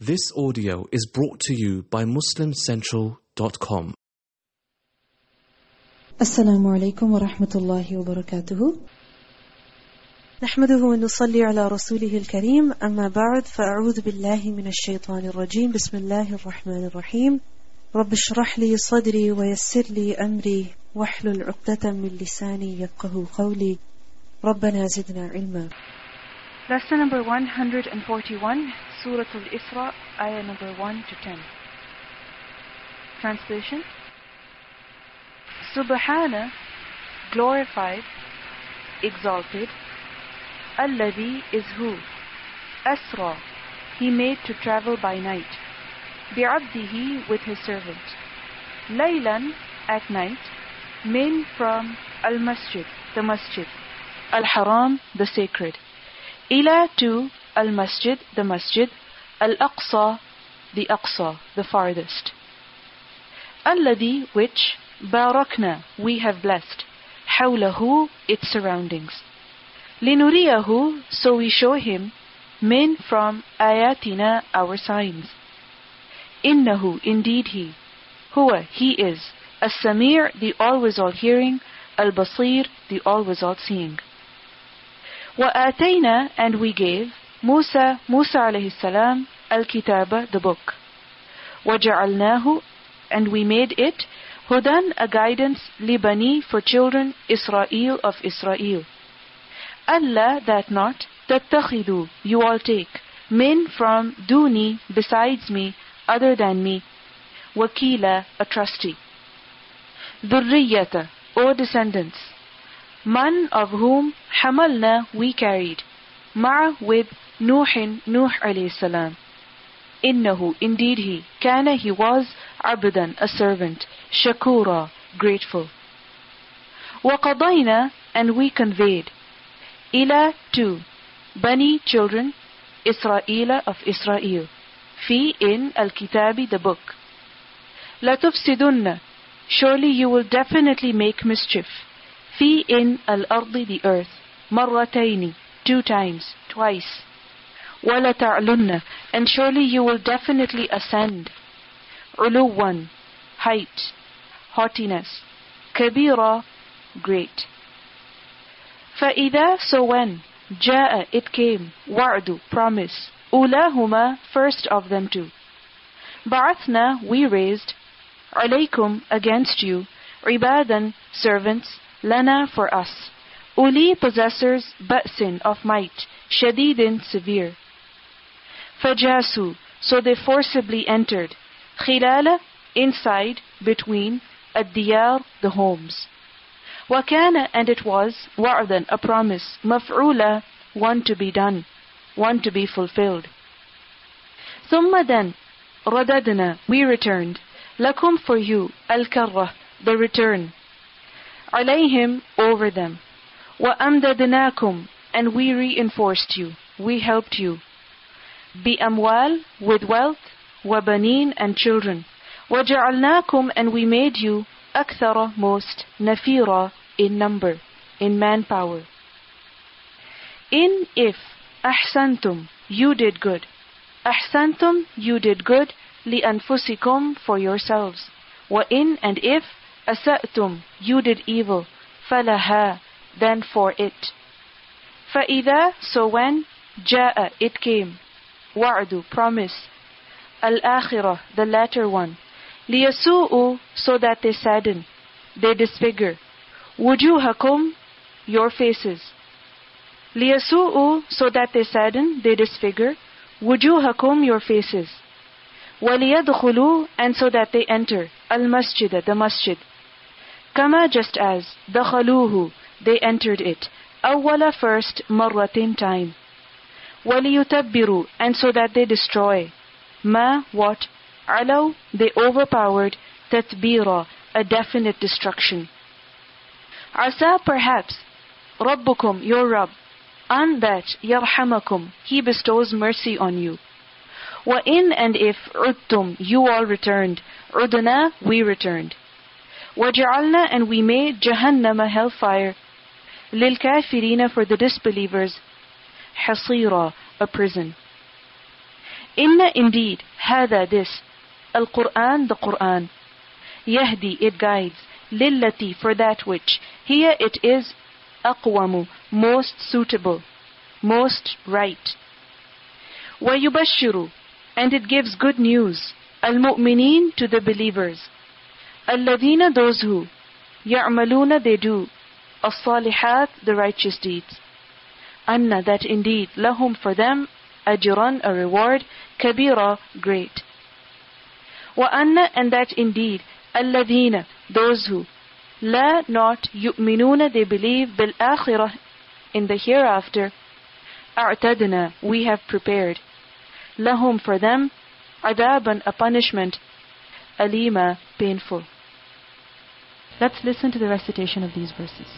This audio is brought to you by MuslimCentral.com. السلام عليكم ورحمة الله وبركاته نحمده ونصلي على رسوله الكريم أما بعد فأعوذ بالله من الشيطان الرجيم بسم الله الرحمن الرحيم رب اشرح لي صدري ويسر لي أمري واحلل عقدة من لساني يفقه قولي ربنا زدنا علما Lesson number 141, Surah Al-Isra, ayah number 1 to 10. Translation Subhana, glorified, exalted, Alladhi is who? Asra, he made to travel by night. Bi'abdihi with his servant. Laylan, at night. Min from Al-Masjid, the Masjid. Al-Haram, the sacred. Ila to Al-Masjid, the Masjid. Al-Aqsa, the Aqsa, the farthest. Alladhi, which, Barakna, we have blessed. Hawlahu, its surroundings. Linuriyahu, so we show him, min from ayatina, our signs. Innahu, indeed he. Huwa, he is. As-Samir, the always all hearing. Al-Basir, the always all seeing. وآتينا and we gave Musa, Musa alayhi salam, al-kitaba, the book. وجعلناه and we made it Hudan, a guidance, libani, for children, Israel of Israel. Allah, that not, tattakhidu, you all take, min from duni, besides me, other than me, wakila, a trustee. Dhurriyata, O descendants, man of whom hamalna we carried, ma with Nuhin, Nuh alayhi salam. Innahu, indeed he, kana he was, abdan, a servant, shakura, grateful. وقضينا, and we conveyed, ila to, bani, children, Israel of Israel, fi in al-kitabi, the book. لَتُفْسِدُنَّ Surely you will definitely make mischief. Fi in al-ardi, the earth. Marrataini, two times, twice. وَلَتَعْلُنَّ And surely you will definitely ascend. عُلُوًّا Height, haughtiness. كَبِيرًا Great. فَإِذَا So when جاء it came وعد promise أولاهما first of them two بعثنا we raised عليكم against you عبادا servants لنا for us أولي possessors بأس of might شديد severe فجاسوا so they forcibly entered خلال inside between الديار the homes وكان and it was وعدا a promise مفعولا one to be done one to be fulfilled ثم then رددنا we returned لكم for you الكرة the return عليهم over them وأمددناكم and we reinforced you we helped you بأموال with wealth وبنين and children وجعلناكم and we made you أكثر most نفيرا in number in manpower in if أحسنتم you did good أحسنتم you did good لأنفسكم for yourselves وإن and if أسأتم you did evil فلها then for it فإذا so when جاء it came wa'adu, promise. Al-akhirah, the latter one. Liyasu'u, so that they sadden, they disfigure. Wujuhakum, your faces. Liyasu'u, so that they sadden, they disfigure. Wujuhakum, your faces. Waliyadkhulu, and so that they enter. Al-masjid, the masjid. Kama, just as. Dakhaluhu, they entered it. Awwala, first, marratin, time. وَلِيُتَبِّرُوا and so that they destroy ma what alaw they overpowered tatbira a definite destruction asa perhaps rabbukum your rabb an that yarhamakum he bestows mercy on you wa in and if udtum you all returned udna we returned وَجَعَلْنَا and we made Jahannama hellfire لِلْكَافِرِينَ for the disbelievers حَصِيرًا a prison Inna indeed, hada this, Al-Quran, the Quran, Yahdi, it guides, lillati, for that which, here it is, aqwamu, most suitable, most right. وَيُبَشِّرُ And it gives good news, al-mu'mineen to the believers. الَّذِينَ those who, يَعْمَلُونَ they do, الصَّالِحَات the righteous deeds. And that indeed لَهُمْ for them ajran a reward كَبِيرَةٌ great. وَأَنَّ and that indeed الَّذِينَ those who la not يُؤْمِنُونَ they believe bil akhirah in the hereafter. a'tadna we have prepared. لَهُمْ for them adaban a punishment alima painful. Let's listen to the recitation of these verses.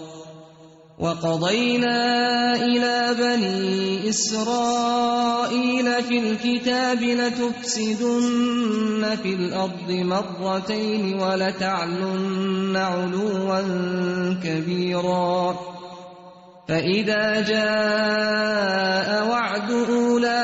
وقضينا إلى بني إسرائيل في الكتاب لتفسدن في الأرض مرتين ولتعلن علوا كبيرا فإذا جاء وعد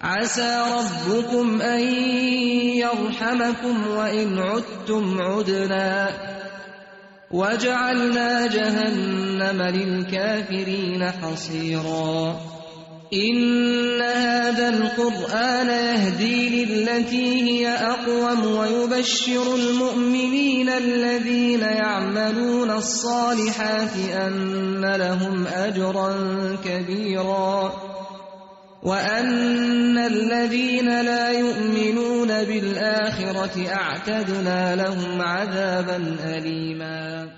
عسى ربكم أن يرحمكم وإن عدتم عدنا. وجعلنا جهنم للكافرين حصيرا. إن هذا القرآن يهدي للتي هي أقوم ويبشر المؤمنين الذين يعملون الصالحات أن لهم أجرا كبيرا. وأن الذين لا يؤمنون بالآخرة أعتدنا لهم عذابا أليما